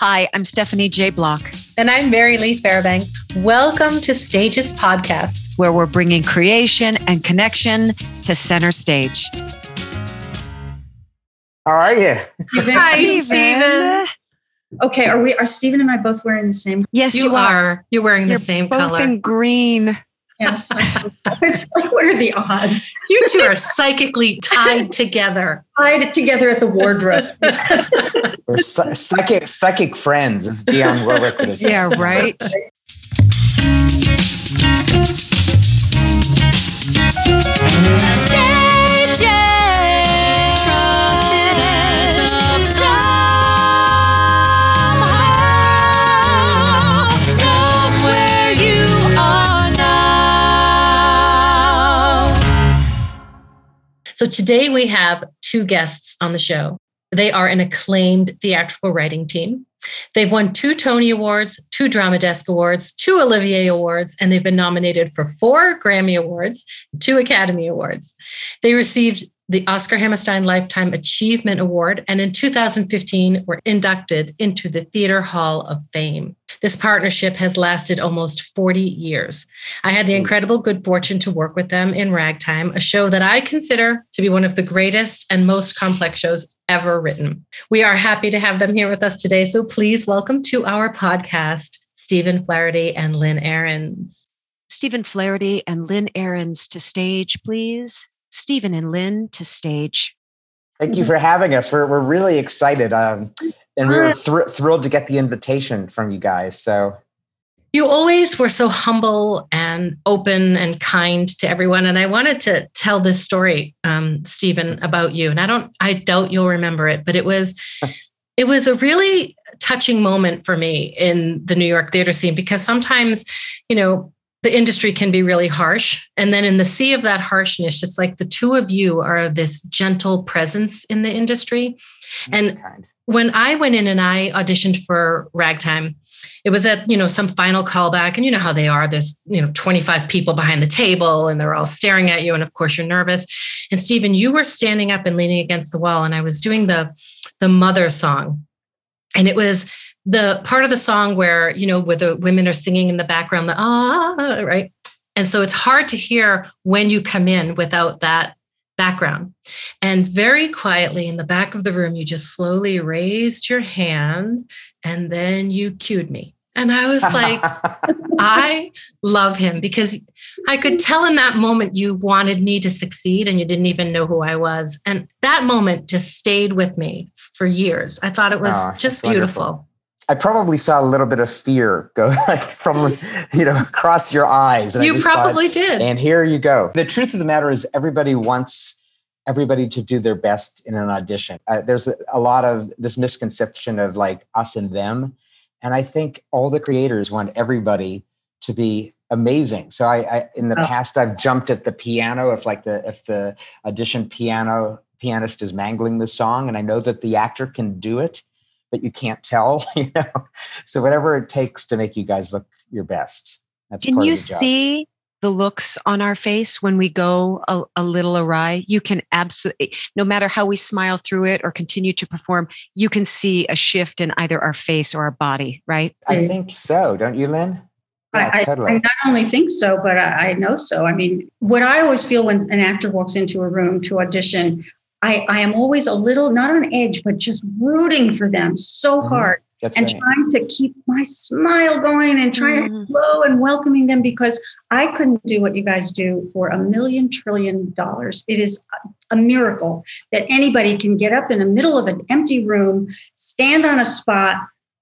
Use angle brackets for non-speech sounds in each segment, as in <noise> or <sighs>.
Hi, I'm Stephanie J. Block. And I'm Mary Lee Fairbanks. Welcome to Stages Podcast, where we're bringing creation and connection to center stage. How are you? Hi, Stephen. Okay, are we? Are Stephen and I both wearing the same? Yes, you, you are. You're wearing You're the same both color. in green. Yes. it's like, what are the odds? You two are psychically tied together. <laughs> Tied together at the wardrobe. We're psychic, psychic friends, as Dionne Warwick would have said. Yeah, right. So today we have two guests on the show. They are an acclaimed theatrical writing team. They've won two Tony Awards, two Drama Desk Awards, two Olivier Awards, and they've been nominated for four Grammy Awards, two Academy Awards. They received the Oscar Hammerstein Lifetime Achievement Award, and in 2015 were inducted into the Theater Hall of Fame. This partnership has lasted almost 40 years. I had the incredible good fortune to work with them in Ragtime, a show that I consider to be one of the greatest and most complex shows ever written. We are happy to have them here with us today, so please welcome to our podcast Stephen Flaherty and Lynn Ahrens. Stephen Flaherty and Lynn Ahrens to stage, please. Stephen and Lynn to stage. Thank you for having us. We're, we're really excited. Um, and we were thr- thrilled to get the invitation from you guys. So you always were so humble and open and kind to everyone. And I wanted to tell this story, um, Stephen, about you. And I don't, I doubt you'll remember it, but it was, it was a really touching moment for me in the New York theater scene because sometimes, you know, the industry can be really harsh. And then in the sea of that harshness, it's like the two of you are this gentle presence in the industry. That's and kind. when I went in and I auditioned for Ragtime, it was at, you know, some final callback. And you know how they are. There's, you know, 25 people behind the table and they're all staring at you. And of course you're nervous. And Stephen, you were standing up and leaning against the wall. And I was doing the the mother song. And it was the part of the song where you know where the women are singing in the background the ah right? And so it's hard to hear when you come in without that background. And very quietly in the back of the room you just slowly raised your hand and then you cued me. And i was like <laughs> i love him because i could tell in that moment you wanted me to succeed and you didn't even know who i was. And that moment just stayed with me for years. I thought it was Oh, just beautiful. wonderful. I probably saw a little bit of fear go <laughs> like from you know across your eyes. And you just thought, probably did. And here you go. The truth of the matter is, everybody wants everybody to do their best in an audition. Uh, there's a, a lot of this misconception of like us and them, and I think all the creators want everybody to be amazing. So I, I in the Oh. past, I've jumped at the piano if like the if the audition piano pianist is mangling the song, and I know that the actor can do it but you can't tell, <laughs> you know. So whatever it takes to make you guys look your best. That's Can part you of the job. see the looks on our face when we go a, a little awry? You can absolutely, eh, no matter how we smile through it or continue to perform, you can see a shift in either our face or our body, right? I think so, don't you, Lynn? Yeah, I, I, totally. I not only think so, but I, I know so. I mean, what I always feel when an actor walks into a room to audition, I, I am always a little not on edge, but just rooting for them so Mhm. hard That's and right. trying to keep my smile going and trying to Mhm. hello and welcoming them because I couldn't do what you guys do for a million trillion dollars. It is a miracle that anybody can get up in the middle of an empty room, stand on a spot,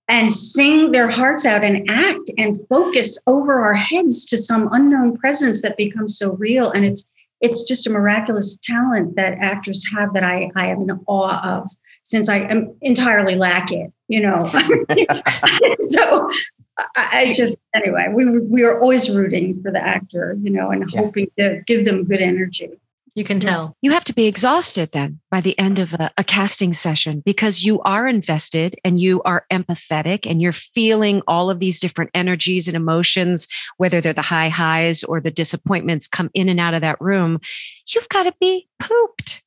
and sing their hearts out and act and focus over our heads to some unknown presence that becomes so real. And it's it's just a miraculous talent that actors have that I, I am in awe of since I am entirely lack it, you know. <laughs> so I, I just anyway, we we are always rooting for the actor, you know, and Yeah. hoping to give them good energy. You can tell. You have to be exhausted then by the end of a, a casting session because you are invested and you are empathetic and you're feeling all of these different energies and emotions, whether they're the high highs or the disappointments come in and out of that room. You've got to be pooped.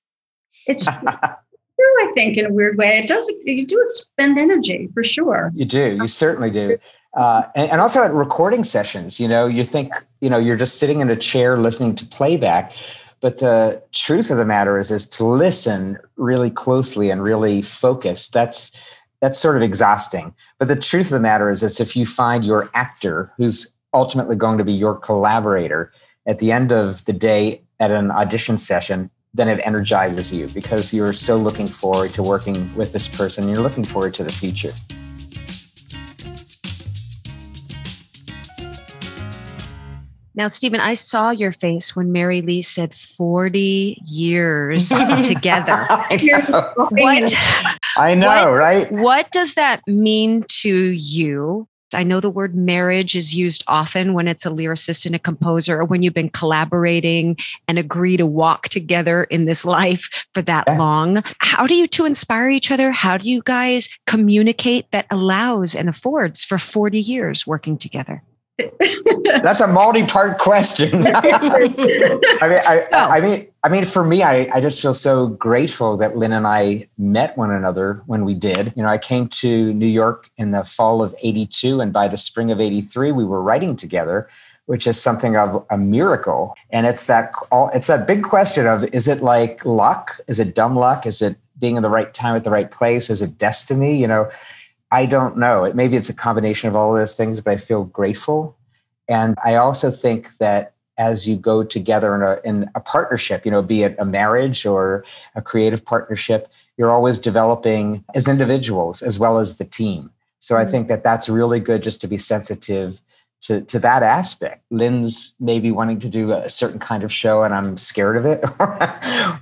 It's <laughs> true, I think, in a weird way. It does, you do expend energy for sure. You do. You certainly do. Uh, and, and, also at recording sessions, you know, you think, you know, you're just sitting in a chair listening to playback. But the truth of the matter is, is to listen really closely and really focus. That's that's sort of exhausting. But the truth of the matter is, is if you find your actor who's ultimately going to be your collaborator at the end of the day at an audition session, then it energizes you because you're so looking forward to working with this person. You're looking forward to the future. Now, Stephen, I saw your face when Mary Lee said 40 years <laughs> together. I know, what, I know what, right? What does that mean to you? I know the word marriage is used often when it's a lyricist and a composer, or when you've been collaborating and agree to walk together in this life for that yeah. long. How do you two inspire each other? How do you guys communicate that allows and affords for 40 years working together? That's a multi-part question. <laughs> I mean, I, oh. I, mean, I mean, for me, I, I just feel so grateful that Lynn and I met one another when we did. You know, I came to New York in the fall of '82, and by the spring of '83, we were writing together, which is something of a miracle. And it's that all it's that big question of: is it like luck? Is it dumb luck? Is it being in the right time at the right place? Is it destiny? You know I don't know. It, maybe it's a combination of all of those things, but I feel grateful. And I also think that as you go together in a, in a partnership, you know, be it a marriage or a creative partnership, you're always developing as individuals as well as the team. So I mm-hmm. think that that's really good just to be sensitive to, to that aspect. Lynn's maybe wanting to do a certain kind of show and I'm scared of it,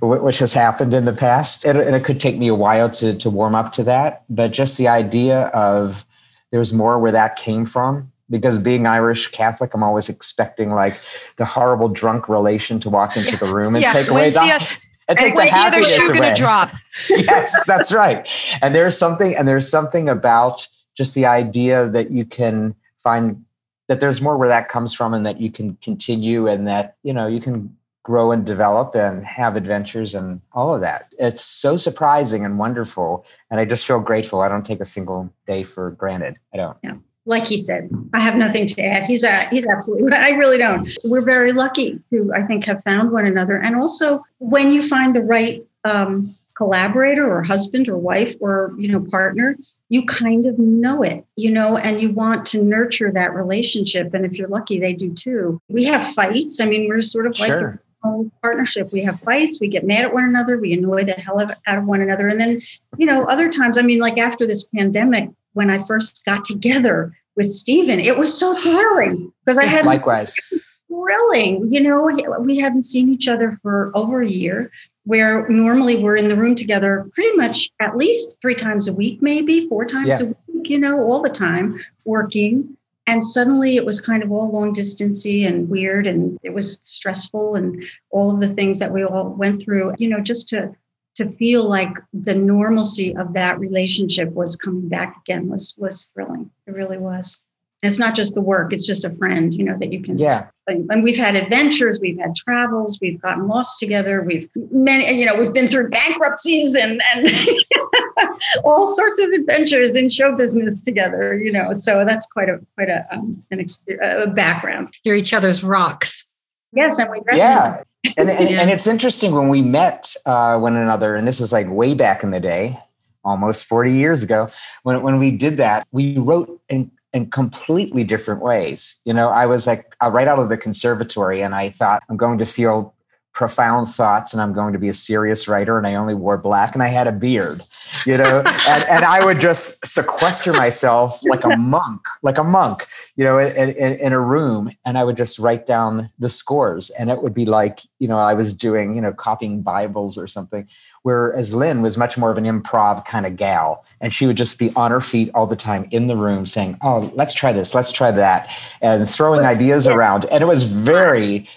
<laughs> which has happened in the past. And, and it could take me a while to, to warm up to that. But just the idea of there's more where that came from. Because being Irish Catholic, I'm always expecting like the horrible drunk relation to walk into the room and yeah. take away the, and take the happiness away. drop. <laughs> yes, that's right. And there's something, and there's something about just the idea that you can find that there's more where that comes from and that you can continue and that you know you can grow and develop and have adventures and all of that. It's so surprising and wonderful and i just feel grateful. I don't take a single day for granted. I don't. Yeah. Like he said i have nothing to add. He's a, he's absolutely i really don't. We're very lucky to i think have found one another. And also when you find the right um, collaborator or husband or wife or you know partner you kind of know it, you know, and you want to nurture that relationship. And if you're lucky, they do too. We have fights. I mean, we're sort of like sure. a partnership. We have fights. We get mad at one another. We annoy the hell out of one another. And then, you know, other times, I mean, like after this pandemic, when I first got together with Stephen, it was so thrilling because I <laughs> had likewise thrilling. You know, we hadn't seen each other for over a year where normally we're in the room together pretty much at least three times a week, maybe four times yeah. a week, you know, all the time working. And suddenly it was kind of all long distancy and weird and it was stressful and all of the things that we all went through, you know, just to to feel like the normalcy of that relationship was coming back again was was thrilling. It really was it's not just the work it's just a friend you know that you can yeah. and we've had adventures we've had travels we've gotten lost together we've many you know we've been through bankruptcies and and <laughs> all sorts of adventures in show business together you know so that's quite a quite a um, an a background. You're each other's rocks. Yes and we yeah. and, and, <laughs> and, it's interesting when we met uh, one another and this is like way back in the day almost 40 years ago when, when we did that we wrote and in completely different ways. You know, I was like uh, right out of the conservatory and I thought I'm going to feel profound thoughts and I'm going to be a serious writer and I only wore black and I had a beard, you know, and, and I would just sequester myself like a monk, like a monk, you know, in, in, in, a room and I would just write down the scores and it would be like, you know, I was doing, you know, copying Bibles or something. Whereas Lynn was much more of an improv kind of gal. And she would just be on her feet all the time in the room saying, Oh, let's try this, let's try that, and throwing ideas around. And it was very,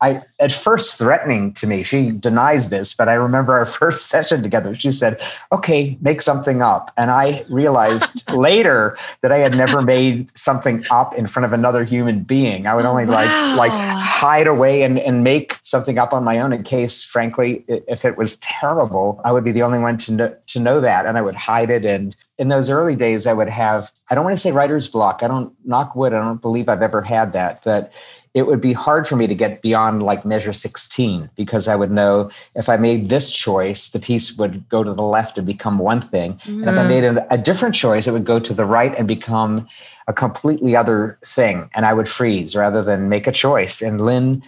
I at first threatening to me. She denies this, but I remember our <laughs> first session together. She said, Okay, okay, make something up. And I realized <laughs> later that I had never made something up in front of another human being. I would only wow. like like hide away and, and make something up on my own in case, frankly, if it was terrible, I would be the only one to know, to know that. And I would hide it. And in those early days, I would have, I don't want to say writer's block. I don't knock wood. I don't believe I've ever had that, but it would be hard for me to get beyond like measure 16 because I would know if I made this choice, the piece would go to the left and become one thing. Mm. And if I mm. made a, a different choice, it would go to the right and become a completely other thing. And I would freeze rather than make a choice. And Lynn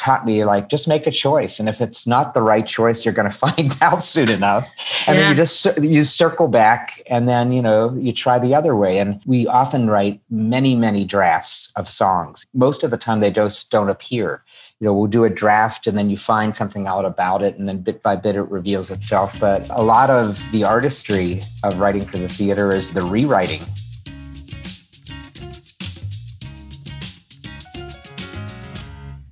taught me like just make a choice. And if it's not the right choice you're going <laughs> to find out soon enough. And yeah. then you just you circle back and then you know you try the other way. And we often write many many drafts of songs. Most of the time they just don't appear. You know we'll do a draft and then you find something out about it and then bit by bit it reveals itself. But a lot of the artistry of writing for the theater is the rewriting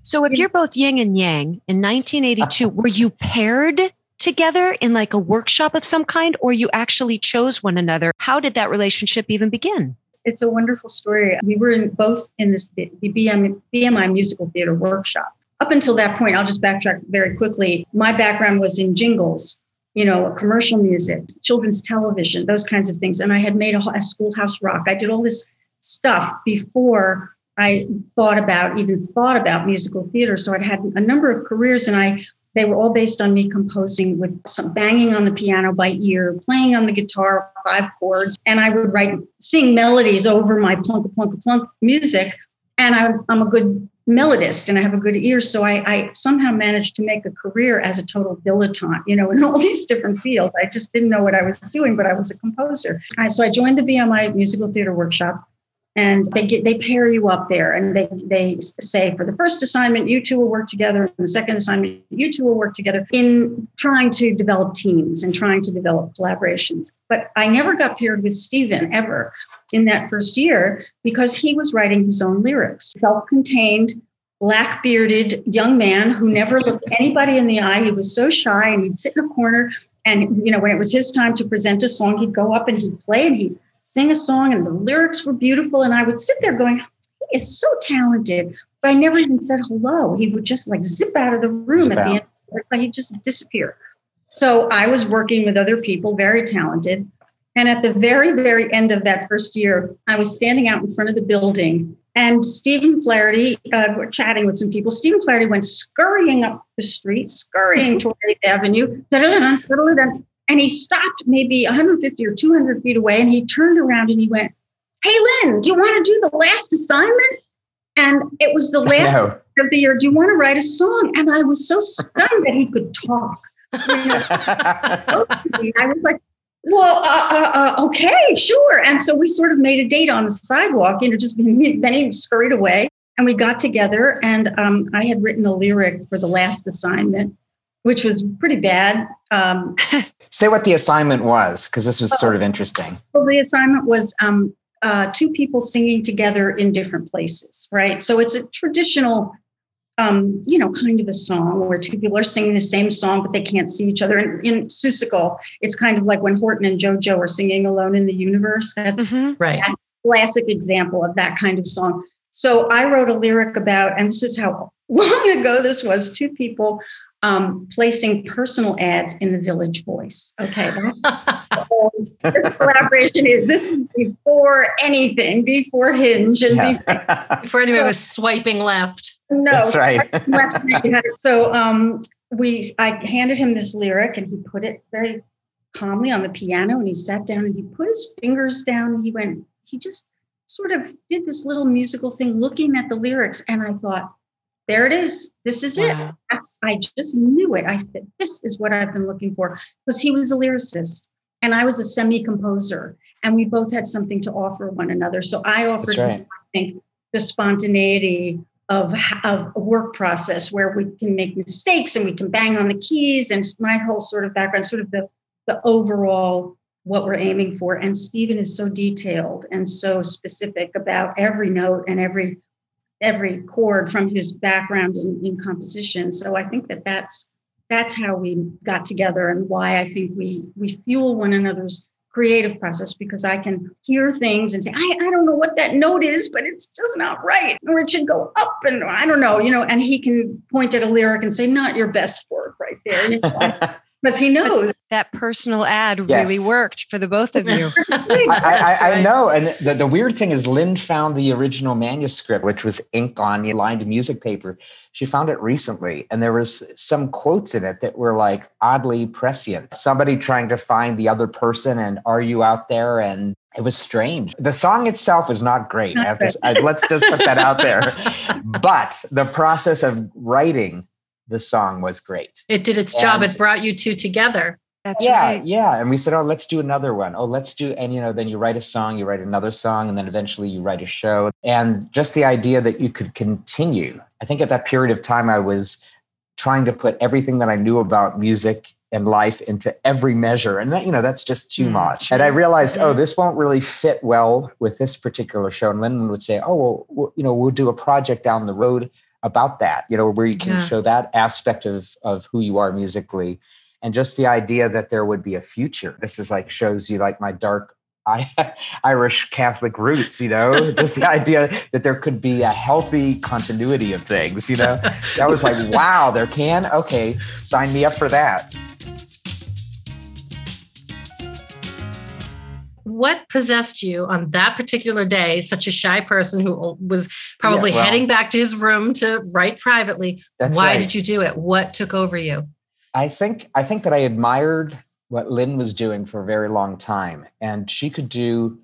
So if you're both yin and yang in 1982, uh-huh. were you paired together in like a workshop of some kind, or you actually chose one another? How did that relationship even begin? It's a wonderful story. We were in, both in this the BM, BMI musical theater workshop. Up until that point, I'll just backtrack very quickly. My background was in jingles, you know, commercial music, children's television, those kinds of things. And I had made a, a schoolhouse rock. I did all this stuff before I thought about, even thought about musical theater. So I'd had a number of careers and I they were all based on me composing with some banging on the piano by ear, playing on the guitar, five chords, and I would write, sing melodies over my plunk, plunk, plunk music. And I, am a good melodist and I have a good ear. So I, I, somehow managed to make a career as a total dilettante, you know, in all <laughs> these different fields. I just didn't know what I was doing, but I was a composer. so I joined the BMI Musical Theater Workshop and they get they pair you up there and they they say for the first assignment you two will work together. And the second assignment you two will work together in trying to develop teams and trying to develop collaborations. But i never got paired with stephen ever in that first year because he was writing his own lyrics. Self-contained black bearded young man who never looked anybody in the eye. He was so shy and he'd sit in a corner and you know when it was his time to present a song he'd go up and he'd play and he'd sing a song and the lyrics were beautiful. And I would sit there going, he is so talented. But I never even said hello. He would just like zip out of the room zip at out. the end. Like he'd just disappear. So I was working with other people, very talented. And at the very, very end of that first year, I was standing out in front of the building and Stephen Flaherty, uh, we're chatting with some people. Stephen Flaherty went scurrying up the street, scurrying <laughs> toward 8th Avenue, and he stopped maybe 150 or 200 feet away and he turned around and he went, Hey, Lynn, do you want to do the last assignment? And it was the <laughs> last no. of the year. Do you want to write a song? And I was so stunned that he could talk. <laughs> I was like, well, uh, uh, uh, okay, sure. And so we sort of made a date on the sidewalk, you know, just <laughs> then he scurried away and we got together and um, I had written a lyric for the last assignment which was pretty bad. Um, <laughs> Say what the assignment was, because this was sort of interesting. Well, the assignment was um, uh, two people singing together in different places, right? So it's a traditional, um, you know, kind of a song where two people are singing the same song, but they can't see each other. And in Seussical, it's kind of like when Horton and JoJo are singing Alone in the Universe. That's mm-hmm. right. classic example of that kind of song. So I wrote a lyric about, and this is how <laughs> long ago this was two people um, placing personal ads in the Village Voice. Okay, this <laughs> collaboration is this was before anything, before Hinge, and yeah. before, <laughs> before anyone so, was swiping left. No, that's right. <laughs> so um, we, I handed him this lyric, and he put it very calmly on the piano, and he sat down and he put his fingers down. And he went. He just sort of did this little musical thing, looking at the lyrics, and I thought there it is. This is wow. it. I just knew it. I said, this is what I've been looking for. Because he was a lyricist and I was a semi composer, and we both had something to offer one another. So I offered right. him, I think, the spontaneity of, of a work process where we can make mistakes and we can bang on the keys and my whole sort of background, sort of the, the overall what we're aiming for. And Stephen is so detailed and so specific about every note and every every chord from his background in, in composition. So I think that that's that's how we got together and why I think we we fuel one another's creative process because I can hear things and say, I, I don't know what that note is, but it's just not right. Or it should go up and I don't know, you know, and he can point at a lyric and say, not your best work right there. You know? because he knows that personal ad yes. really worked for the both of you. <laughs> <laughs> I, I, I, know. And the, the weird thing is, Lynn found the original manuscript, which was ink on lined music paper. She found it recently, and there was some quotes in it that were like oddly prescient. Somebody trying to find the other person, and are you out there? And it was strange. The song itself is not great. Not to, let's just put that out there. <laughs> but the process of writing the song was great. It did its and job. It brought you two together. That's yeah, right. Yeah. And we said, oh, let's do another one. Oh, let's do, and you know, then you write a song, you write another song, and then eventually you write a show. And just the idea that you could continue. I think at that period of time, I was trying to put everything that I knew about music and life into every measure. And that, you know, that's just too mm. much. And I realized, oh, this won't really fit well with this particular show. And Lyndon would say, oh, well, well you know, we'll do a project down the road about that, you know, where you can yeah. show that aspect of, of who you are musically. And just the idea that there would be a future. This is like shows you like my dark <laughs> Irish Catholic roots, you know, just the idea that there could be a healthy continuity of things, you know, that was like, <laughs> wow, there can? Okay, sign me up for that. what possessed you on that particular day, such a shy person who was probably yeah, well, heading back to his room to write privately? Why right. did you do it? What took over you? I think I think that I admired what Lynn was doing for a very long time. And she could do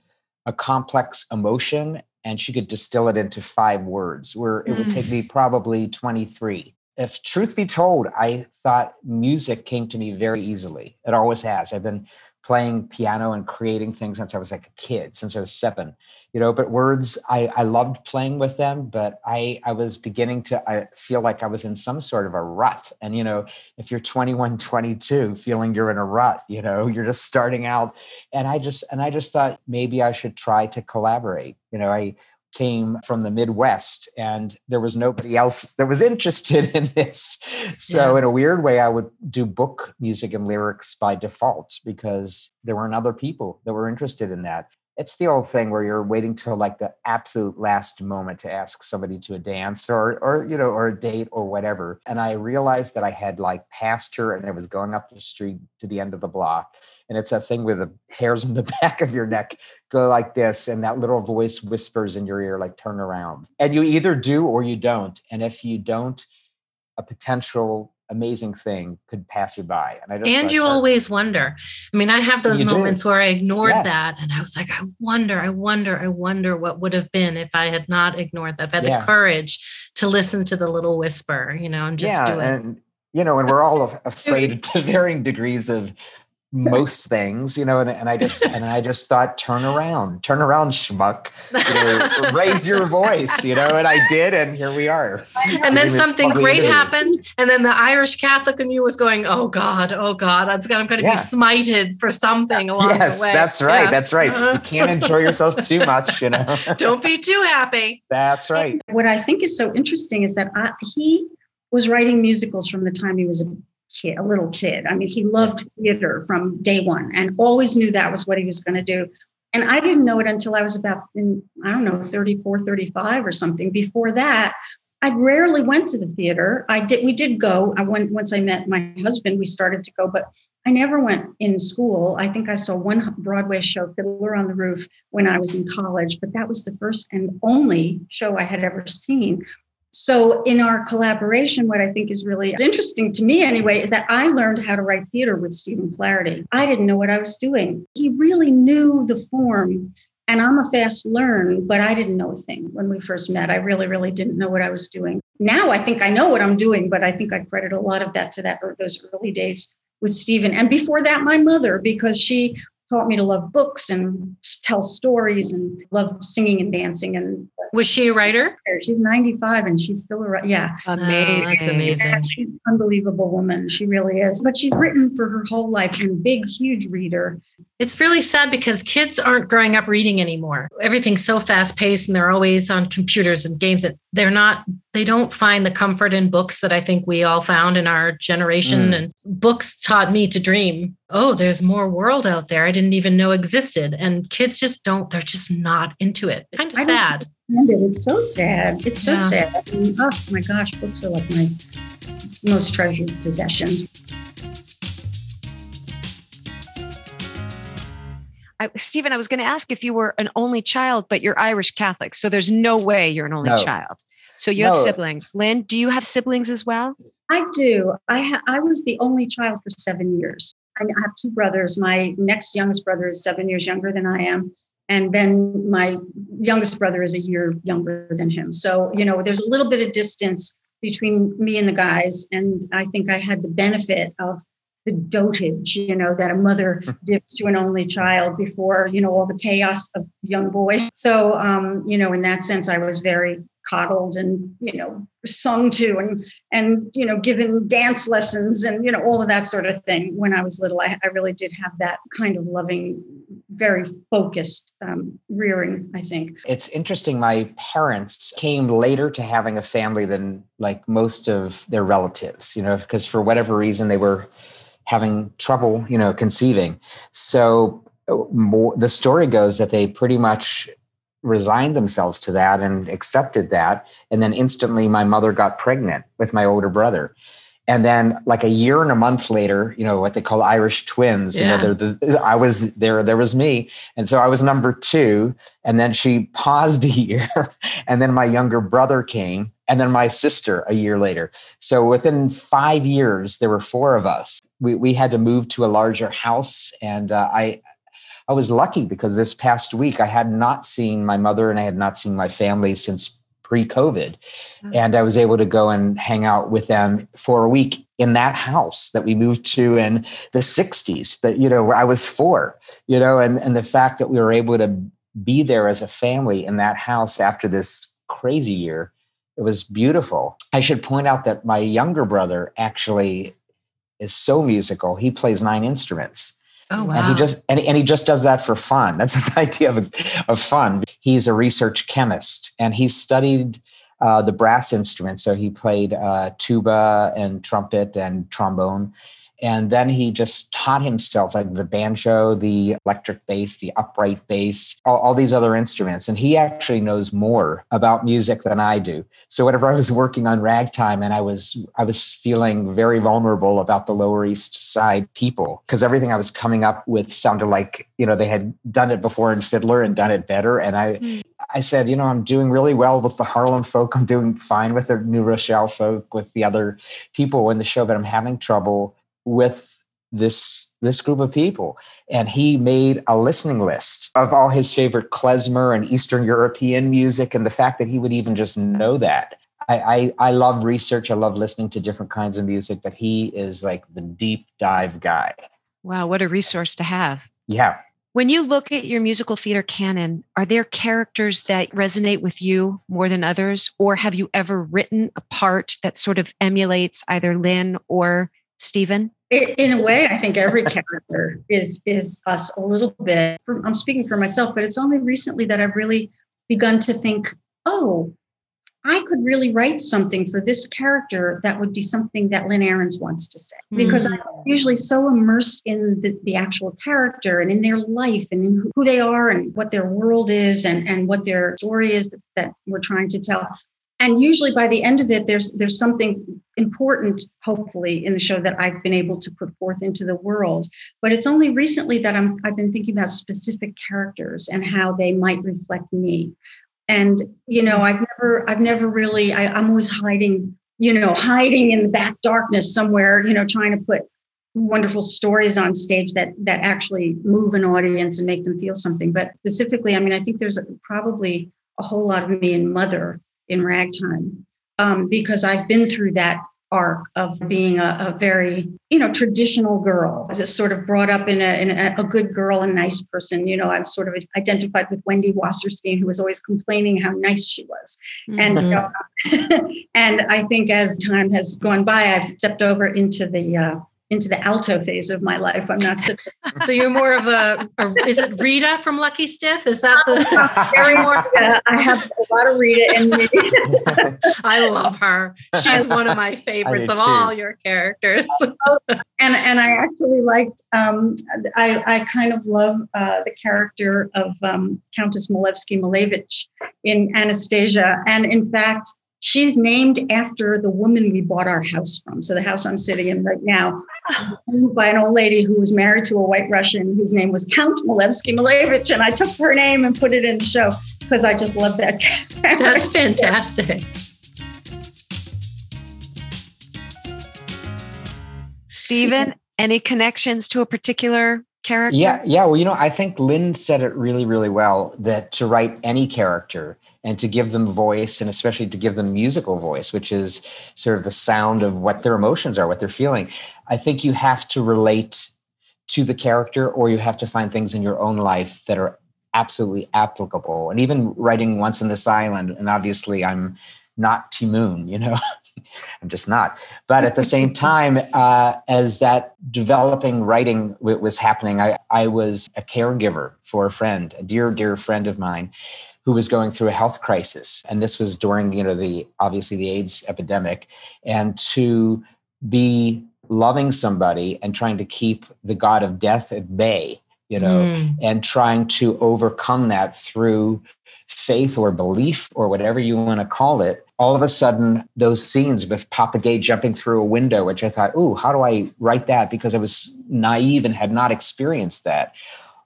a complex emotion and she could distill it into five words, where it mm. would take mm. me probably 23. If truth be told, I thought music came to me very easily. It always has. I've been playing piano and creating things since I was like a kid, since I was seven, you know, but words, I, I loved playing with them, but I, I was beginning to I feel like I was in some sort of a rut. And, you know, if you're 21, 22, feeling you're in a rut, you know, <laughs> you're just starting out. And I just, and I just thought maybe I should try to collaborate. You know, I, came from the Midwest and there was nobody else that was <laughs> interested in this. So, yeah. in a weird way, I would do book music and lyrics by default because there weren't other people that were interested in that. It's the old thing where you're waiting till like the absolute last moment to ask somebody to a dance or, or you know, or a date or whatever. And I realized that I had like passed her and I was going up the street to the end of the block. And it's a thing where the hairs on the <laughs> back of your neck go like this and that little voice whispers in your ear like turn around. And you either do or you don't. And if you don't a potential amazing thing could pass you by and i just and you always wonder i mean i have those you moments do. where i ignored yeah. that and i was like i wonder i wonder i wonder what would have been if i had not ignored that if i had yeah. the courage to listen to the little whisper you know and just yeah, do it and you know and we're all afraid <laughs> to varying degrees of most things, you know, and, and I just and I just thought, turn around, turn around, schmuck, you know, raise your voice, you know, and I did, and here we are. And then something great happened, and then the Irish Catholic in you was going, "Oh God, oh God, I'm going to yeah. be smited for something along yes, the way." that's right, yeah. that's right. Uh-huh. You can't enjoy yourself too much, you know. <laughs> Don't be too happy. That's right. What I think is so interesting is that I, he was writing musicals from the time he was a kid, a little kid. I mean, he loved theater from day one and always knew that was what he was going to do. And I didn't know it until I was about, in, I don't know, 34, 35 or something. Before that, I rarely went to the theater. I did, we did go. I went, once I met my husband, we started to go, but I never went in school. I think I saw one Broadway show, Fiddler on the Roof, when I was in college, but that was the first and only show I had ever seen. So, in our collaboration, what I think is really interesting to me anyway is that I learned how to write theater with Stephen Flaherty. I didn't know what I was doing. He really knew the form. And I'm a fast learn, but I didn't know a thing when we first met. I really, really didn't know what I was doing. Now I think I know what I'm doing, but I think I credit a lot of that to that er, those early days with Stephen. And before that, my mother, because she taught me to love books and tell stories and love singing and dancing. And was she a writer? She's 95 and she's still a writer. Yeah. Amazing. Oh, amazing. Yeah, she's an unbelievable woman. She really is. But she's written for her whole life and a big, huge reader. It's really sad because kids aren't growing up reading anymore. Everything's so fast paced and they're always on computers and games that they're not, they don't find the comfort in books that I think we all found in our generation. Mm. And books taught me to dream. Oh, there's more world out there I didn't even know existed. And kids just don't, they're just not into it. Kind of sad. It's so sad. It's so yeah. sad. I mean, oh my gosh, books are like my most treasured possession. I, Stephen, I was going to ask if you were an only child, but you're Irish Catholic. So there's no way you're an only no. child. So you no. have siblings. Lynn, do you have siblings as well? I do. I ha- I was the only child for seven years. I have two brothers. My next youngest brother is seven years younger than I am. And then my youngest brother is a year younger than him. So, you know, there's a little bit of distance between me and the guys. And I think I had the benefit of the dotage, you know, that a mother <laughs> gives to an only child before, you know, all the chaos of young boys. So, um, you know, in that sense, I was very coddled and, you know, sung to and, and, you know, given dance lessons and, you know, all of that sort of thing. When I was little, I, I really did have that kind of loving, very focused um, rearing, I think. It's interesting. My parents came later to having a family than like most of their relatives, you know, because for whatever reason they were having trouble, you know, conceiving. So uh, more, the story goes that they pretty much resigned themselves to that and accepted that. And then instantly my mother got pregnant with my older brother. And then like a year and a month later, you know, what they call Irish twins, yeah. you know, the, I was there, there was me. And so I was number two. And then she <laughs> paused a year. and then my younger brother came and then my sister a year later. So within five years, there were four of us we, we had to move to a larger house and uh, i i was lucky because this past week i had not seen my mother and i had not seen my family since pre-covid mm-hmm. and i was able to go and hang out with them for a week in that house that we moved to in the 60s that you know where i was four you know and and the fact that we were able to be there as a family in that house after this crazy year it was beautiful i should point out that my younger brother actually is so musical. He plays nine instruments. Oh, wow. And he just and, and he just does that for fun. <laughs> That's his idea of, of fun. He's a research chemist and he studied uh, the brass instruments. So he played uh, tuba and trumpet and trombone. And then he just taught himself like the banjo, the electric bass, the upright bass, all, all, these other instruments. And he actually knows more about music than I do. So whenever I was working on ragtime and I was I was feeling very vulnerable about the Lower East Side people, because everything I was coming up with sounded like, you know, they had done it before in Fiddler and done it better. And I mm. I said, you know, I'm doing really well with the Harlem folk. I'm doing fine with the New Rochelle folk, with the other people in the show, but I'm having trouble with this this group of people. And he made a listening list of all his favorite klezmer and eastern european music and the fact that he would even just know that. I, I, I love research. I love listening to different kinds of music but he is like the deep dive guy. Wow what a resource to have. Yeah. When you look at your musical theater canon are there characters that resonate with you more than others? Or have you ever written a part that sort of emulates either lynn or stephen in a way, I think every character is is us a little bit. I'm speaking for myself, but it's only recently that I've really begun to think, oh, I could really write something for this character that would be something that Lynn Ahrens wants to say. Because mm-hmm. I'm usually so immersed in the, the actual character and in their life and in who they are and what their world is and, and what their story is that, that we're trying to tell and usually by the end of it there's there's something important hopefully in the show that i've been able to put forth into the world. But it's only recently that i'm i've been thinking about specific characters and how they might reflect me. And you know i've never i've never really I, i'm always hiding you know hiding in the back darkness somewhere you know trying to put wonderful stories on stage that that actually move an audience and make them feel something. But specifically i mean i think there's probably a whole lot of me in mother in ragtime um, because I've been through that arc of being a, a, very you know traditional girl just sort of brought up in, a, in a, a, good girl and nice person you know i've sort of identified with wendy wasserstein who was always complaining how nice she was mm-hmm. and <laughs> and i think as time has gone by i've stepped over into the uh, into the alto phase of my life. I'm not such <laughs> so you're more of a, a, is it Rita from Lucky Stiff? Is that the <laughs> very more? Yeah, I have a lot of Rita in me. <laughs> I love her. She's one of my favorites of too. all your characters. and and I actually liked. Um, I I kind of love uh, the character of um, Countess Malevsky Malevitch in Anastasia, and in fact She's named after the woman we bought our house from. So the house I'm sitting in right now owned by an old lady who was married to a white Russian whose name was Count Malevsky Malevitch. And I took her name and put it in the show because I just love that. That's fantastic. Stephen, any connections to a particular character? Yeah, yeah. Well, you know, I think Lynn said it really, really well that to write any character, and to give them voice and especially to give them musical voice which is sort of the sound of what their emotions are what they're feeling. I think you have to relate to the character or you have to find things in your own life that are absolutely applicable. And even writing once on this island and obviously i'm not Ti Moune, you know, <laughs> I'm just not. But at the same <laughs> time, uh, as that developing writing was happening, I, I was a caregiver for a friend, a dear, dear friend of mine who was going through a health crisis. And this was during you know the obviously the aids epidemic. And to be loving somebody and trying to keep the god of death at bay you know mm. and trying to overcome that through faith or belief or whatever you want to call it all of a sudden those scenes with Papa Ge jumping through a window which i thought oh how do i write that? Because i was naive and had not experienced that.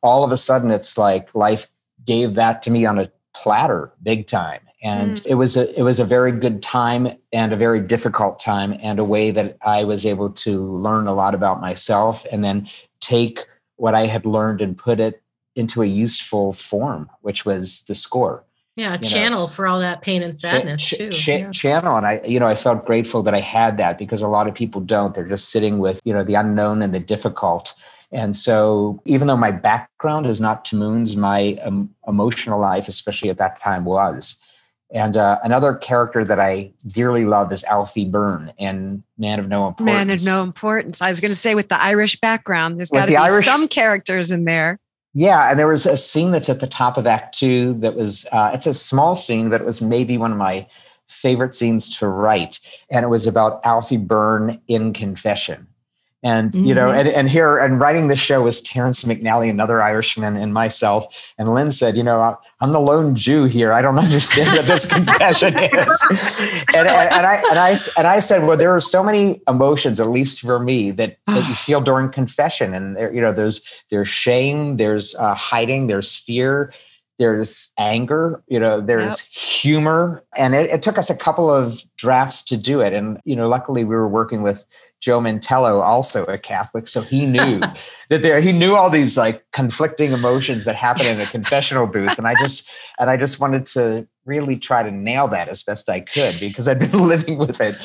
All of a sudden it's like life gave that to me on a platter big time and mm. it was a it was a very good time and a very difficult time and a way that I was able to learn a lot about myself and then take what I had learned and put it into a useful form which was the score yeah a channel know. for all that pain and sadness ch- too ch- yeah. channel and i you know i felt grateful that i had that because a lot of people don't they're just sitting with you know the unknown and the difficult and so, even though my background is not Ti Moune's, my um, emotional life, especially at that time, was. And uh, another character that I dearly love is Alfie Byrne in Man of No Importance. Man of No Importance. I was going to say, with the Irish background, there's got to the be Irish, some characters in there. Yeah, and there was a scene that's at the top of Act Two that was, uh, it's a small scene, but it was maybe one of my favorite scenes to write. And it was about Alfie Byrne in confession. And mm-hmm. you know, mm-hmm. and, and here and writing this show was Terrence McNally, another Irishman, and myself. And Lynn said, "You know, I'm the lone Jew here. I don't <laughs> understand what this confession <laughs> is." and, and, and, I and I and I said, "Well, there are so many emotions, at least for me, that <sighs> that you feel during confession. And there, you know, there's there's shame, there's uh, hiding, there's fear." There's anger, you know, there's yep. humor. And it, it took us a couple of drafts to do it. And, you know, luckily we were working with Joe Mantello, also a Catholic, so he knew <laughs> that there he knew all these like conflicting emotions that happen in a confessional booth, and I just and I just wanted to really try to nail that as best I could because I'd been <laughs> living with it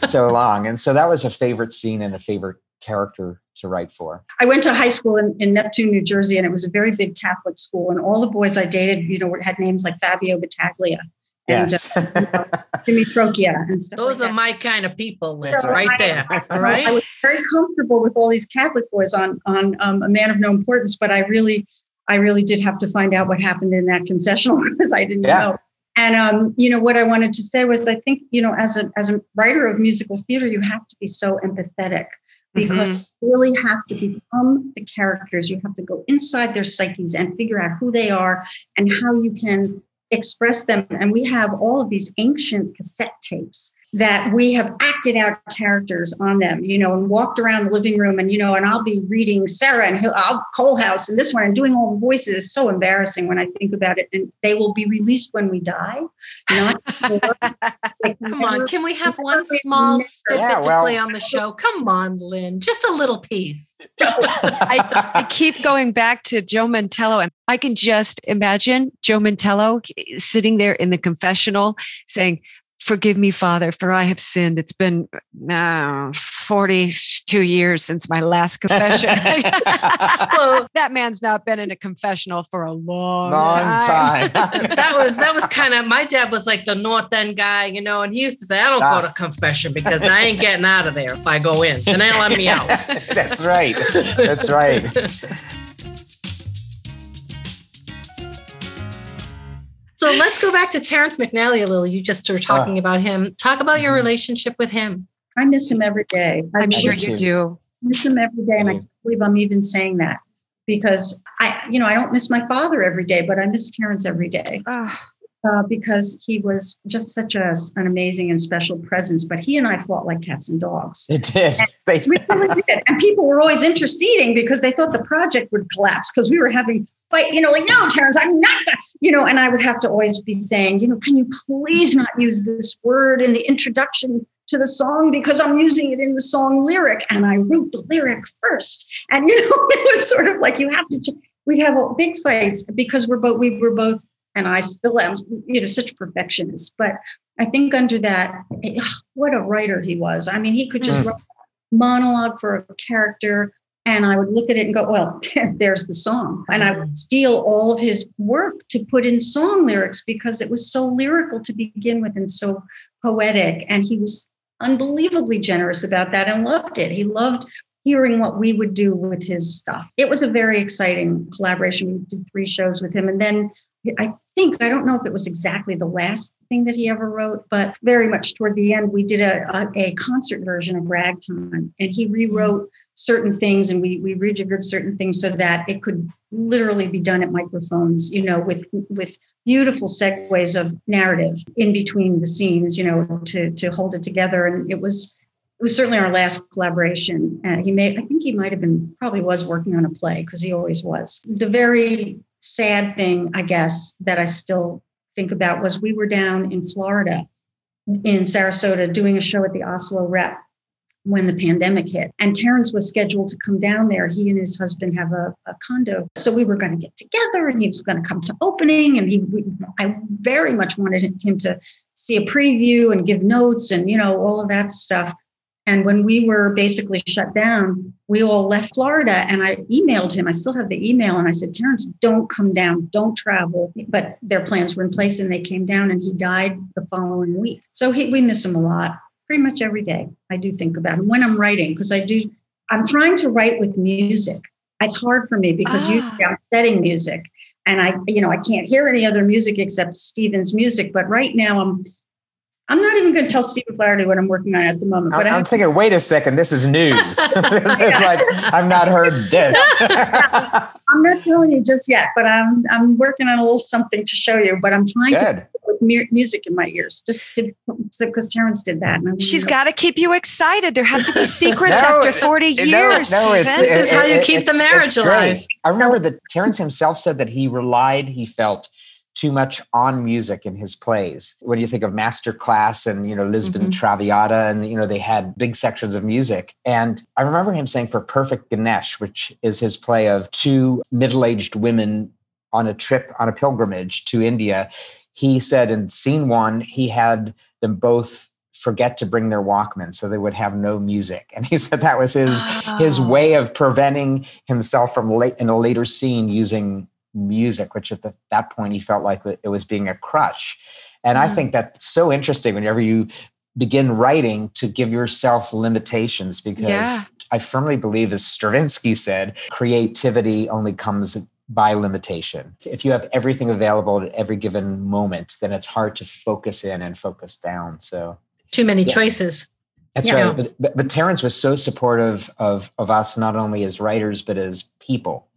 so long, and so that was a favorite scene and a favorite character to write for. I went to high school in, in Neptune, New Jersey, and it was a very big Catholic school, and all the boys I dated, you know, had names like Fabio Battaglia Yes. And, uh, you know, <laughs> Jimmy Frocchia and stuff. Those like are my kind of people, Liz, so right I, there. I, right. I was very comfortable with all these Catholic boys on on um, a man of no importance, but I really, I really did have to find out what happened in that confessional <laughs> because I didn't yeah. know. And um, you know what I wanted to say was, I think you know, as a as a writer of musical theater, you have to be so empathetic because mm-hmm. you really have to become the characters. You have to go inside their psyches and figure out who they are and how you can express them. And we have all of these ancient cassette tapes that we have acted out characters on them, you know, and walked around the living room and, you know, and I'll be reading Sarah and I'll Coalhouse and this one and doing all the voices is so embarrassing when I think about it. And they will be released when we die. Not <laughs> like, Come on. Can we have one small snippet yeah, well, to play on the show? Come on, Lynn, just a little piece. <laughs> I, I keep going back to Joe Mantello and I can just imagine Joe Mantello sitting there in the confessional saying, Forgive me, Father, for I have sinned. It's been uh, 42 years since my last confession. <laughs> <laughs> well, that man's not been in a confessional for a long, long time. time. <laughs> that was that was kind of my dad was like the North End guy, you know, and he used to say, I don't ah. go to confession because I ain't getting out of there if I go in. And they let me out. That's right. That's right. So let's go back to Terrence McNally a little. You just were talking uh, about him. Talk about your mm-hmm. relationship with him. I miss him every day. I'm sure you do. I miss him every day, and I can't believe I'm even saying that because I, you know, I don't miss my father every day, but I miss Terrence every day. Uh, because he was just such a, an amazing and special presence. But he and I fought like cats and dogs. It did. <laughs> they really did. And people were always interceding because they thought the project would collapse because we were having fight, you know, like, no, Terrence, I'm not, you know, and I would have to always be saying, you know, can you please not use this word in the introduction to the song because I'm using it in the song lyric and I wrote the lyric first. And, <laughs> you know, it was sort of like you have to, we'd have big fights because we're both, we were both, and I still am, you know, such perfectionists. But I think under that, what a writer he was. I mean, he could just mm. write monologue for a character and I would look at it and go, well, <laughs> there's the song. And I would mm-hmm. steal all of his work to put in song lyrics because it was so lyrical to begin with and so poetic. And he was unbelievably generous about that and loved it. He loved hearing what we would do with his stuff. It was a very exciting collaboration. We did three shows with him. And then I think, I don't know if it was exactly the last thing that he ever wrote, but very much toward the end, we did a, a, a concert version of Ragtime and he rewrote certain things and we we rejiggered certain things so that it could literally be done at microphones you know with with beautiful segues of narrative in between the scenes you know to to hold it together. And it was it was certainly our last collaboration. Uh, he made i think he might have been probably was working on a play because he always was. The very sad thing i guess that i still think about was we were down in florida in sarasota doing a show at the Asolo rep when the pandemic hit. And Terrence was scheduled to come down there. He and his husband have a, a condo. So we were going to get together and he was going to come to opening. And he, we, I very much wanted him to see a preview and give notes and, you know, all of that stuff. And when we were basically shut down, we all left Florida and I emailed him. I still have the email and I said, Terrence, don't come down, don't travel. But their plans were in place and they came down and he died the following week. So he, we miss him a lot pretty much every day. I do think about him when I'm writing because I do. I'm trying to write with music. It's hard for me because ah. usually I'm setting music, and I, you know, I can't hear any other music except Stephen's music. But right now, I'm I'm not even going to tell Stephen Flaherty what I'm working on at the moment. But I'm, I'm thinking, wait a second, this is news. <laughs> this is like I've not heard this. <laughs> I'm not telling you just yet, but I'm I'm working on a little something to show you. But I'm trying Good. to music in my ears just because Terrence did that. She's got to keep you excited. There have to be <laughs> secrets no, after 40 years. No, no it's, this is how you keep the marriage alive. I remember that Terrence himself said that he relied, he felt too much on music in his plays. When you think of Master Class and you know Lisbon mm-hmm. Traviata, and you know they had big sections of music. And I remember him saying for Perfect Ganesh, which is his play of two middle-aged women on a trip on a pilgrimage to India he said in scene one, he had them both forget to bring their Walkman so they would have no music. And he <laughs> said that was his oh. his way of preventing himself from late in a later scene using music, which at the, that point he felt like it was being a crutch. And mm. I think that's so interesting whenever you begin writing to give yourself limitations because yeah. I firmly believe, as Stravinsky said, creativity only comes by limitation. If you have everything available at every given moment, then it's hard to focus in and focus down. So too many yeah. choices. That's yeah. right. But, but, Terrence was so supportive of of us, not only as writers but as people.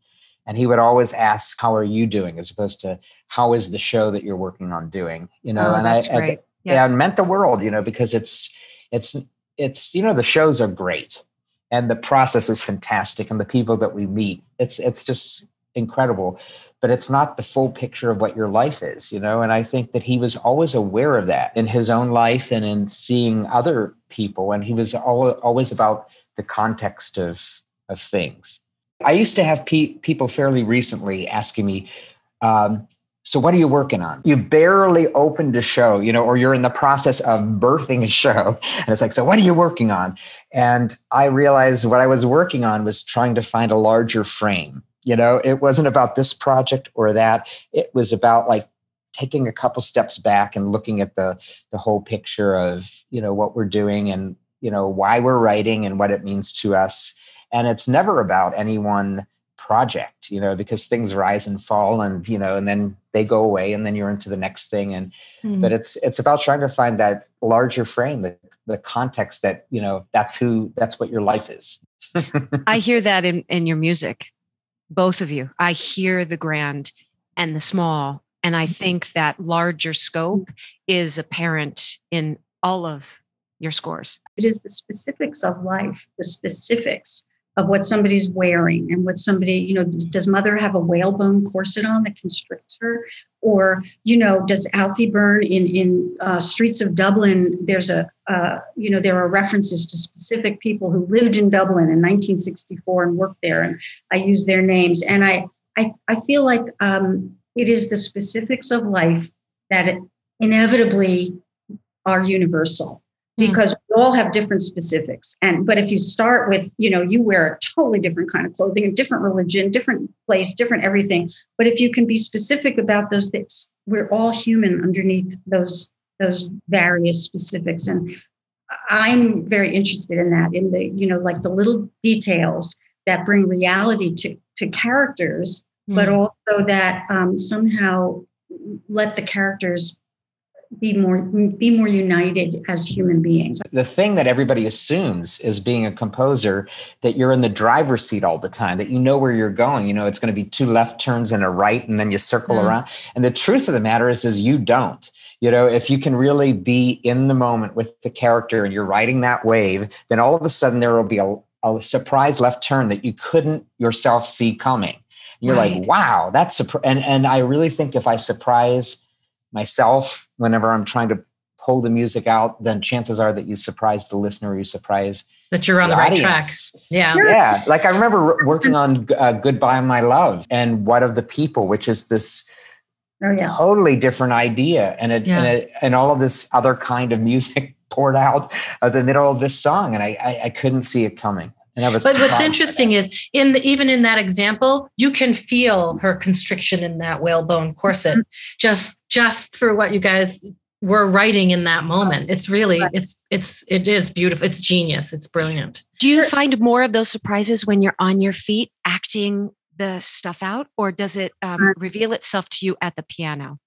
And he would always ask, "How are you doing?" as opposed to "How is the show that you're working on doing?" You know, oh, and I, I yeah. yeah, it meant the world. You know, because it's it's it's you know the shows are great and the process is fantastic and the people that we meet it's it's just incredible but it's not the full picture of what your life is you know? And i think that he was always aware of that in his own life and in seeing other people and he was always about the context of of things. I used to have pe- people fairly recently asking me um, so what are you working on? You barely opened a show you know or you're in the process of birthing a show and it's like so what are you working on? And i realized what i was working on was trying to find a larger frame you know it wasn't about this project or that. It was about like taking a couple steps back and looking at the the whole picture of you know what we're doing and you know why we're writing and what it means to us. And it's never about any one project you know because things rise and fall and you know and then they go away and then you're into the next thing. And mm. but it's it's about trying to find that larger frame the, the context that you know that's who that's what your life is. <laughs> I hear that in in your music both of you i hear the grand and the small and I mm-hmm. think that larger scope is apparent in all of your scores. It is the specifics of life, the specifics of what somebody's wearing and what somebody, you know, does mother have a whalebone corset on that constricts her? Or, you know, does Alfie Byrne in, in uh, Streets of Dublin, there's a, uh, you know, there are references to specific people who lived in Dublin in 1964 and worked there. And I use their names. And I, I, I feel like um, it is the specifics of life that inevitably are universal hmm. because all have different specifics. And but if you start with you know you wear a totally different kind of clothing a different religion different place different everything. But if you can be specific about those things we're all human underneath those those various specifics. And i'm very interested in that in the you know like the little details that bring reality to to characters mm. but also that um, somehow let the characters be more be more united as human beings. The thing that everybody assumes is being a composer that you're in the driver's seat all the time, that you know where you're going. You know, it's going to be two left turns and a right, and then you circle mm. around. And the truth of the matter is, is you don't. You know, if you can really be in the moment with the character and you're riding that wave, then all of a sudden there will be a, a surprise left turn that you couldn't yourself see coming you're right. like, wow, that's a, and and I really think if I surprise myself whenever I'm trying to pull the music out, then chances are that you surprise the listener, you surprise that you're on the, the right track. Yeah, yeah. Like I remember working on uh, "Goodbye My Love" and "What of the People," which is this oh, yeah. totally different idea, and it, yeah. and, it, and all of this other kind of <laughs> music poured out of the middle of this song, and I, I, I couldn't see it coming but what's interesting is in the, even in that example, you can feel her constriction in that whalebone corset mm-hmm. just just for what you guys were writing in that moment. It's really it's it's it is beautiful. It's genius. It's brilliant. Do you find more of those surprises when you're on your feet acting the stuff out, or does it um, reveal itself to you at the piano?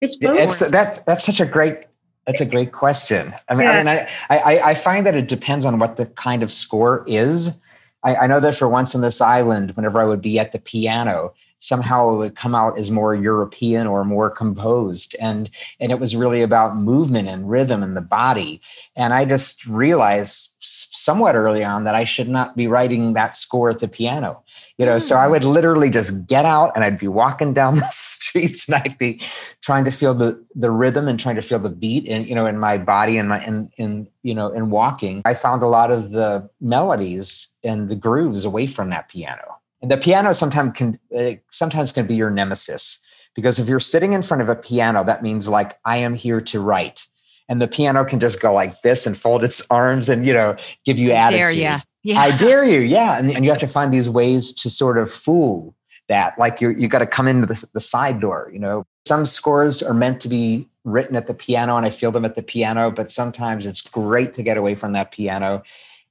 It's both. It's that's that's such a great that's a great question. I mean, yeah. I, mean I, I, I, find that it depends on what the kind of score is. I, I, know that for once on this island, whenever I would be at the piano, somehow it would come out as more European or more composed. And, and it was really about movement and rhythm and the body. And I just realized somewhat early on that I should not be writing that score at the piano. You know, mm. so I hmm. would literally just get out and I'd be walking down <laughs> the streets and I'd be trying to feel the the rhythm and trying to feel the beat and you know in my body and my in in you know in walking. I found a lot of the melodies and the grooves away from that piano. And the piano sometimes can uh, sometimes can be your nemesis because if you're sitting in front of a piano, that means like I am here to write, and the piano can just go like this and fold its <laughs> arms and you know give you attitude. Dare ya. Yeah. I dare you, yeah, and, and you have to find these ways to sort of fool that. Like you you got to come into the, the side door. You know, some scores are meant to be written at the piano, and I feel them at the piano. But sometimes it's great to get away from that piano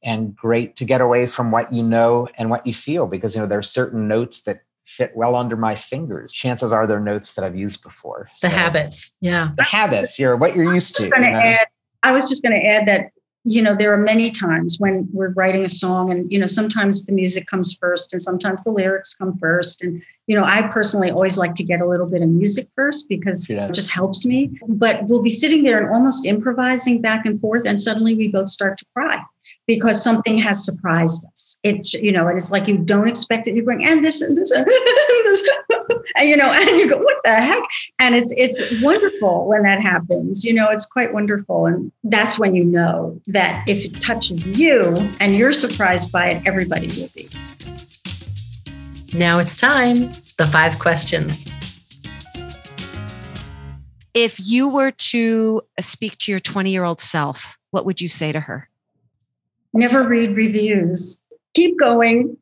and great to get away from what you know and what you feel because you know there are certain notes that fit well under my fingers chances are they're notes that i've used before the habits yeah the habits you're what you're used to you know? add, i was just going to add that you know there are many times when we're writing a song and you know sometimes the music comes first and sometimes the lyrics come first. And you know i personally always like to get a little bit of music first because yeah. it just helps me. But we'll be sitting there and almost improvising back and forth and suddenly we both start to cry because something has surprised us. It's you know, and it's like you don't expect it. You bring and this and this and <laughs> this, and you know, and you go, what the heck? And it's it's wonderful when that happens. You know, it's quite wonderful, and that's when you know that if it touches you and you're surprised by it, everybody will be. Now it's time. The five questions. If you were to speak to your 20 year old self, what would you say to her? Never read reviews. Keep going.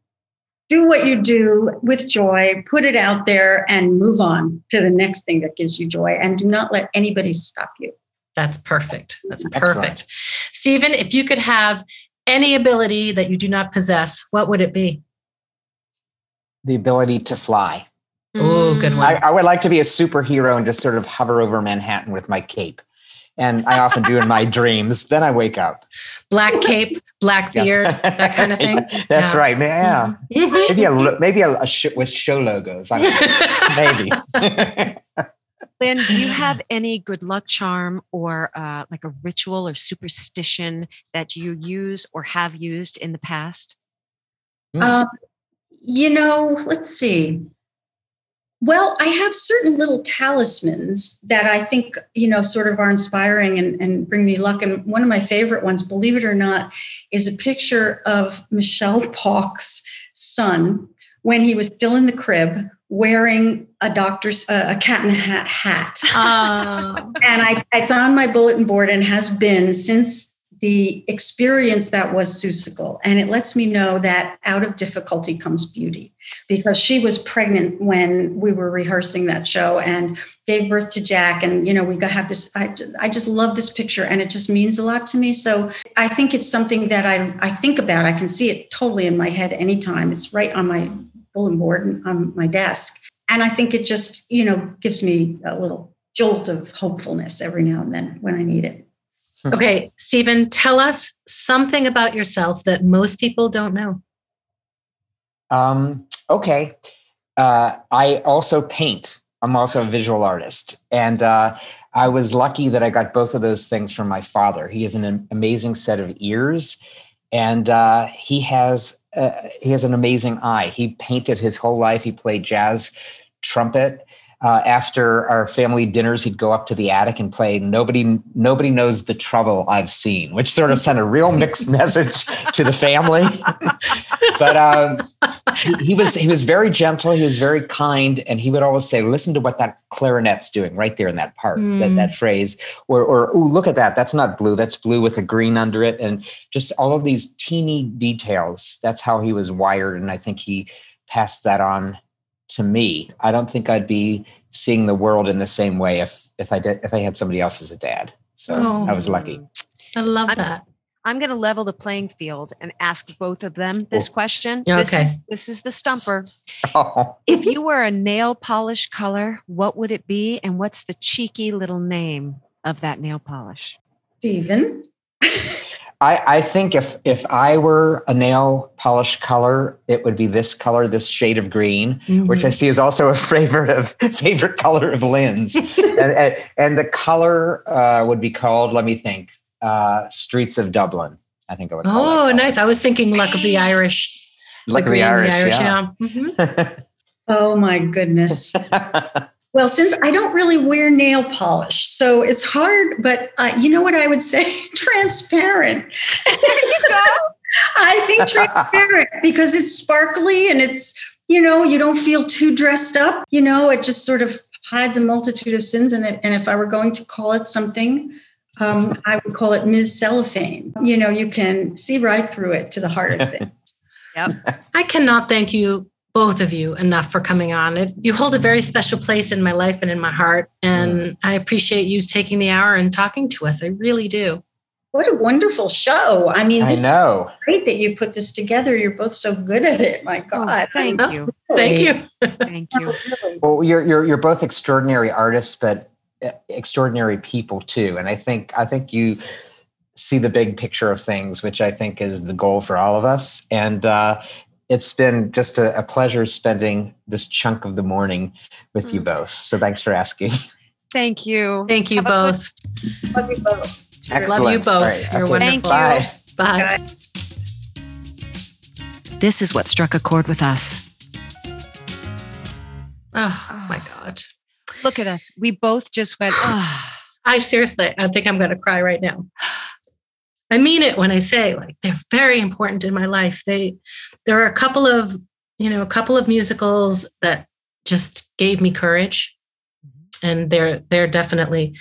Do what you do with joy, put it out there, and move on to the next thing that gives you joy. And do not let anybody stop you. That's perfect. That's perfect. Excellent. Stephen, if you could have any ability that you do not possess, what would it be? The ability to fly. Oh, good one. I, I would like to be a superhero and just sort of hover over Manhattan with my cape. And I often do in my <laughs> dreams. Then I wake up. Black cape, black beard, that kind of thing. <laughs> That's Yeah. right. man. Yeah. Mhm. Maybe a lo- maybe a, a sh- with show logos. I don't know. <laughs> maybe. Lynn, do you have any good luck charm or uh, like a ritual or superstition that you use or have used in the past? Um, you know, let's see. Well, I have certain little talismans that I think, you know, sort of are inspiring and, and bring me luck. And one of my favorite ones, believe it or not, is a picture of Michele Pawk's son when he was still in the crib wearing a doctor's uh, a cat in the hat hat Oh. and I, it's on my bulletin board and has been since the experience that was Seussical. And it lets me know that out of difficulty comes beauty because she was pregnant when we were rehearsing that show and gave birth to Jack. And, you know, we got have this, I, I just love this picture and it just means a lot to me. So I think it's something that I, I think about. I can see it totally in my head anytime. It's right on my bulletin board and on my desk. And I think it just, you know, gives me a little jolt of hopefulness every now and then when I need it. Okay, Stephen, tell us something about yourself that most people don't know. Um, okay. Uh, I also paint. I'm also a visual artist. And uh, I was lucky that I got both of those things from my father. He has an amazing set of ears and uh, he has uh, he has an amazing eye. He painted his whole life. He played jazz trumpet. Uh, after our family dinners, he'd go up to the attic and play "Nobody Nobody Knows the Trouble I've Seen," which sort of sent a real mixed <laughs> message to the family. but um, he, he was he was very gentle. He was very kind, and he would always say, "Listen to what that clarinet's doing right there in that part, that Mm. that phrase." Or, or "Ooh, look at that! That's not blue. That's blue with a green under it." And just all of these teeny details. That's how he was wired, and I think he passed that on to me. I don't think I'd be seeing the world in the same way if if I did if I had somebody else as a dad. So Oh. I was lucky. Oh, I love that. I'm going to level the playing field and ask both of them this Oh. question. Yeah, This okay. is this is the stumper. Oh. <laughs> If you were a nail polish color, what would it be and what's the cheeky little name of that nail polish? Stephen. <laughs> I, I think if if I were a nail polish color, it would be this color, this shade of green, which I see is also a <laughs> favorite of favorite color of Lynn's. <laughs> and, and, and the color uh, would be called, let me think, uh, Streets of Dublin. I think I would. call Oh, that nice. I was thinking luck of the Irish. Luck of the green, Irish, yeah. Mhm. <laughs> Oh my goodness. Well, since I don't really wear nail polish, so it's hard, but uh, you know what I would say? <laughs> transparent. There you go. <laughs> I think transparent because it's sparkly and it's, you know, you don't feel too dressed up. You know, it just sort of hides a multitude of sins. And, it, and if I were going to call it something, um, I would call it Ms. Cellophane. You know, you can see right through it to the heart of things. <laughs> Yep. I cannot thank you, both of you, enough for coming on. It, you hold a very special place in my life and in my heart. And I appreciate you taking the hour and talking to us. I really do. What a wonderful show. I mean, I know. is great that you put this together. You're both so good at it. My Oh, God. thank Oh. you. <laughs> Thank you. Thank you. <laughs> Really. Well, you're you're you're both extraordinary artists, but uh, extraordinary people too. And I think I think you see the big picture of things, which I think is the goal for all of us. And uh, it's been just a, a pleasure spending this chunk of the morning with you Mm. both. So thanks for asking. Thank you. Thank you Have a good- both. Love you both. Excellent. Love you both. All right, You're okay, wonderful. Bye. Bye. This is what struck a chord with us. Oh my God. Look at us. We both just went, <sighs> ah. I seriously, I think I'm going to cry right now. I mean it when I say like they're very important in my life. They there are a couple of, you know, a couple of musicals that just gave me courage. Mm-hmm. And they're they're definitely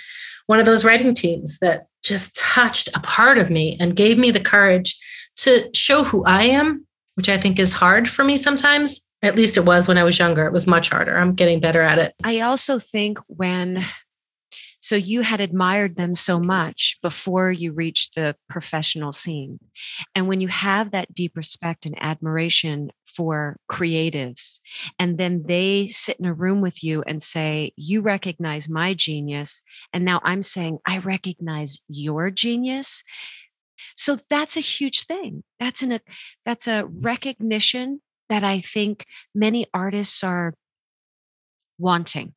one of those writing teams that just touched a part of me and gave me the courage to show who I am, which I think is hard for me sometimes. At least it was when I was younger. It was much harder. I'm getting better at it. I also think when so you had admired them so much before you reached the professional scene. And when you have that deep respect and admiration for creatives, and then they sit in a room with you and say, You recognize my genius. And now I'm saying, I recognize your genius. So that's a huge thing. That's an that's a recognition that I think many artists are wanting,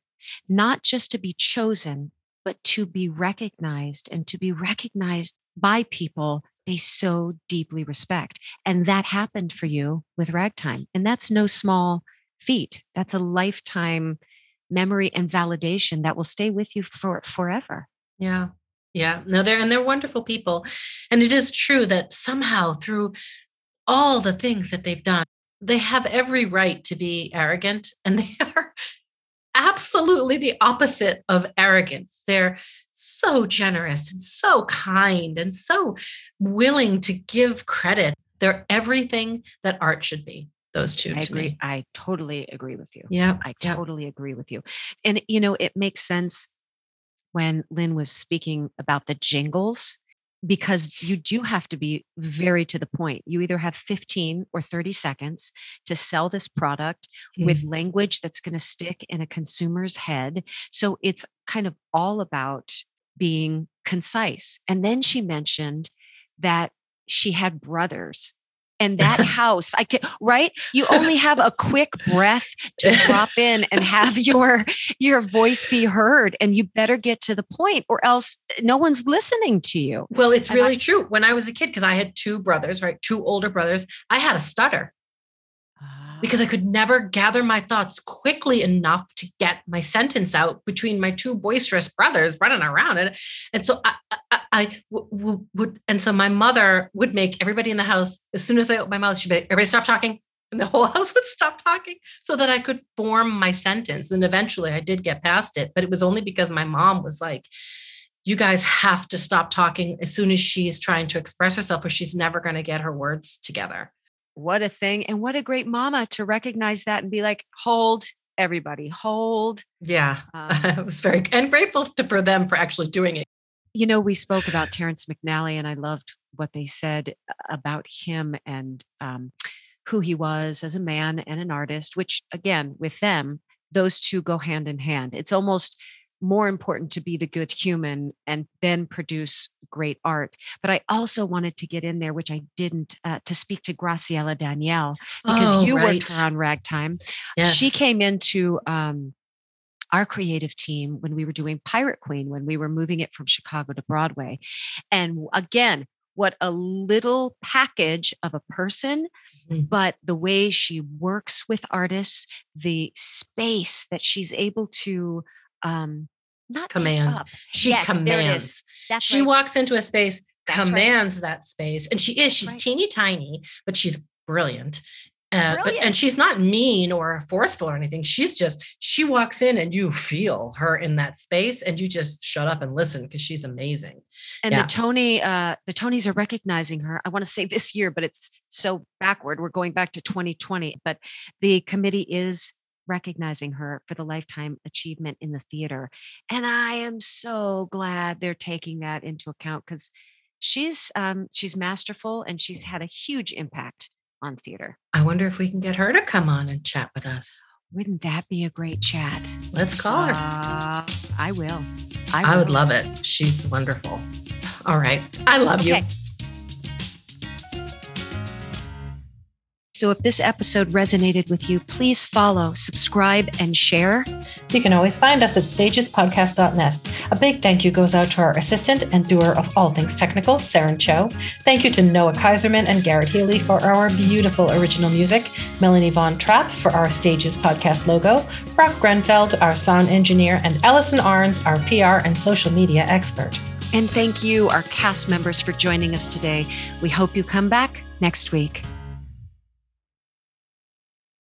not just to be chosen, but to be recognized and to be recognized by people they so deeply respect. And that happened for you with ragtime. And that's no small feat. That's a lifetime memory and validation that will stay with you for forever. Yeah. Yeah. No, they're and they're wonderful people. And it is true that somehow through all the things that they've done, they have every right to be arrogant and they <laughs> are absolutely the opposite of arrogance. They're so generous and so kind and so willing to give credit. They're everything that art should be. Those two. I agree. Me. I totally agree with you. Yeah. I totally yep. agree with you. And, you know, it makes sense when Lynn was speaking about the jingles because you do have to be very to the point. You either have 15 or 30 seconds to sell this product mm. with language that's going to stick in a consumer's head. So it's kind of all about being concise. And then she mentioned that she had brothers and that <laughs> house i could right? You only have a quick breath to drop in and have your your voice be heard and you better get to the point or else no one's listening to you. Well it's really I, true. When i was a kid because i had two brothers right? Two older brothers i had a stutter because I could never gather my thoughts quickly enough to get my sentence out between my two boisterous brothers running around. And so I, would, and so my mother would make everybody in the house, as soon as I opened my mouth, she'd be everybody stop talking. And the <laughs> whole house would stop talking so that I could form my sentence. And eventually I did get past it, but it was only because my mom was like, you guys have to stop talking as soon as she's trying to express herself or she's never going to get her words together what a thing and what a great mama to recognize that and be like hold everybody hold yeah <laughs> um, i was very and grateful to, for them for actually doing it. You know we spoke about terrence mcnally and i loved what they said about him and um, who he was as a man and an artist which again with them those two go hand in hand. It's almost more important to be the good human and then produce great art. But I also wanted to get in there, which I didn't, uh, to speak to Graciela Daniele because oh, you right. worked her on Ragtime. Yes. She came into um, our creative team when we were doing Pirate Queen, when we were moving it from Chicago to Broadway. And again, what a little package of a person, mm-hmm. but the way she works with artists, the space that she's able to um, not command. She yes, commands. she right. walks into a space, That's commands right. that space, and she is. She's right. teeny tiny, but she's brilliant. Uh, but, and she's not mean or forceful or anything. She's just she walks in and you feel her in that space, and you just shut up and listen because she's amazing. And yeah. the Tony, uh, the Tonys are recognizing her. I want to say this year, but it's so backward. We're going back to 2020, but the committee is recognizing her for the lifetime achievement in the theater. And I am so glad they're taking that into account because she's um, she's masterful and she's had a huge impact on theater. I wonder if we can get her to come on and chat with us. Wouldn't that be a great chat? Let's call her. Uh, I will. I, will. I would love it. She's wonderful. All right. I love okay. you. So if this episode resonated with you, please follow, subscribe, and share. You can always find us at stagespodcast.net. A big thank you goes out to our assistant and doer of all things technical, Saren Cho. Thank you to Noah Kaiserman and Garrett Healy for our beautiful original music, Melanie Von Trapp for our Stages Podcast logo, Brock Grenfeld, our sound engineer, and Allison Arns, our PR and social media expert. And thank you, our cast members, for joining us today. We hope you come back next week.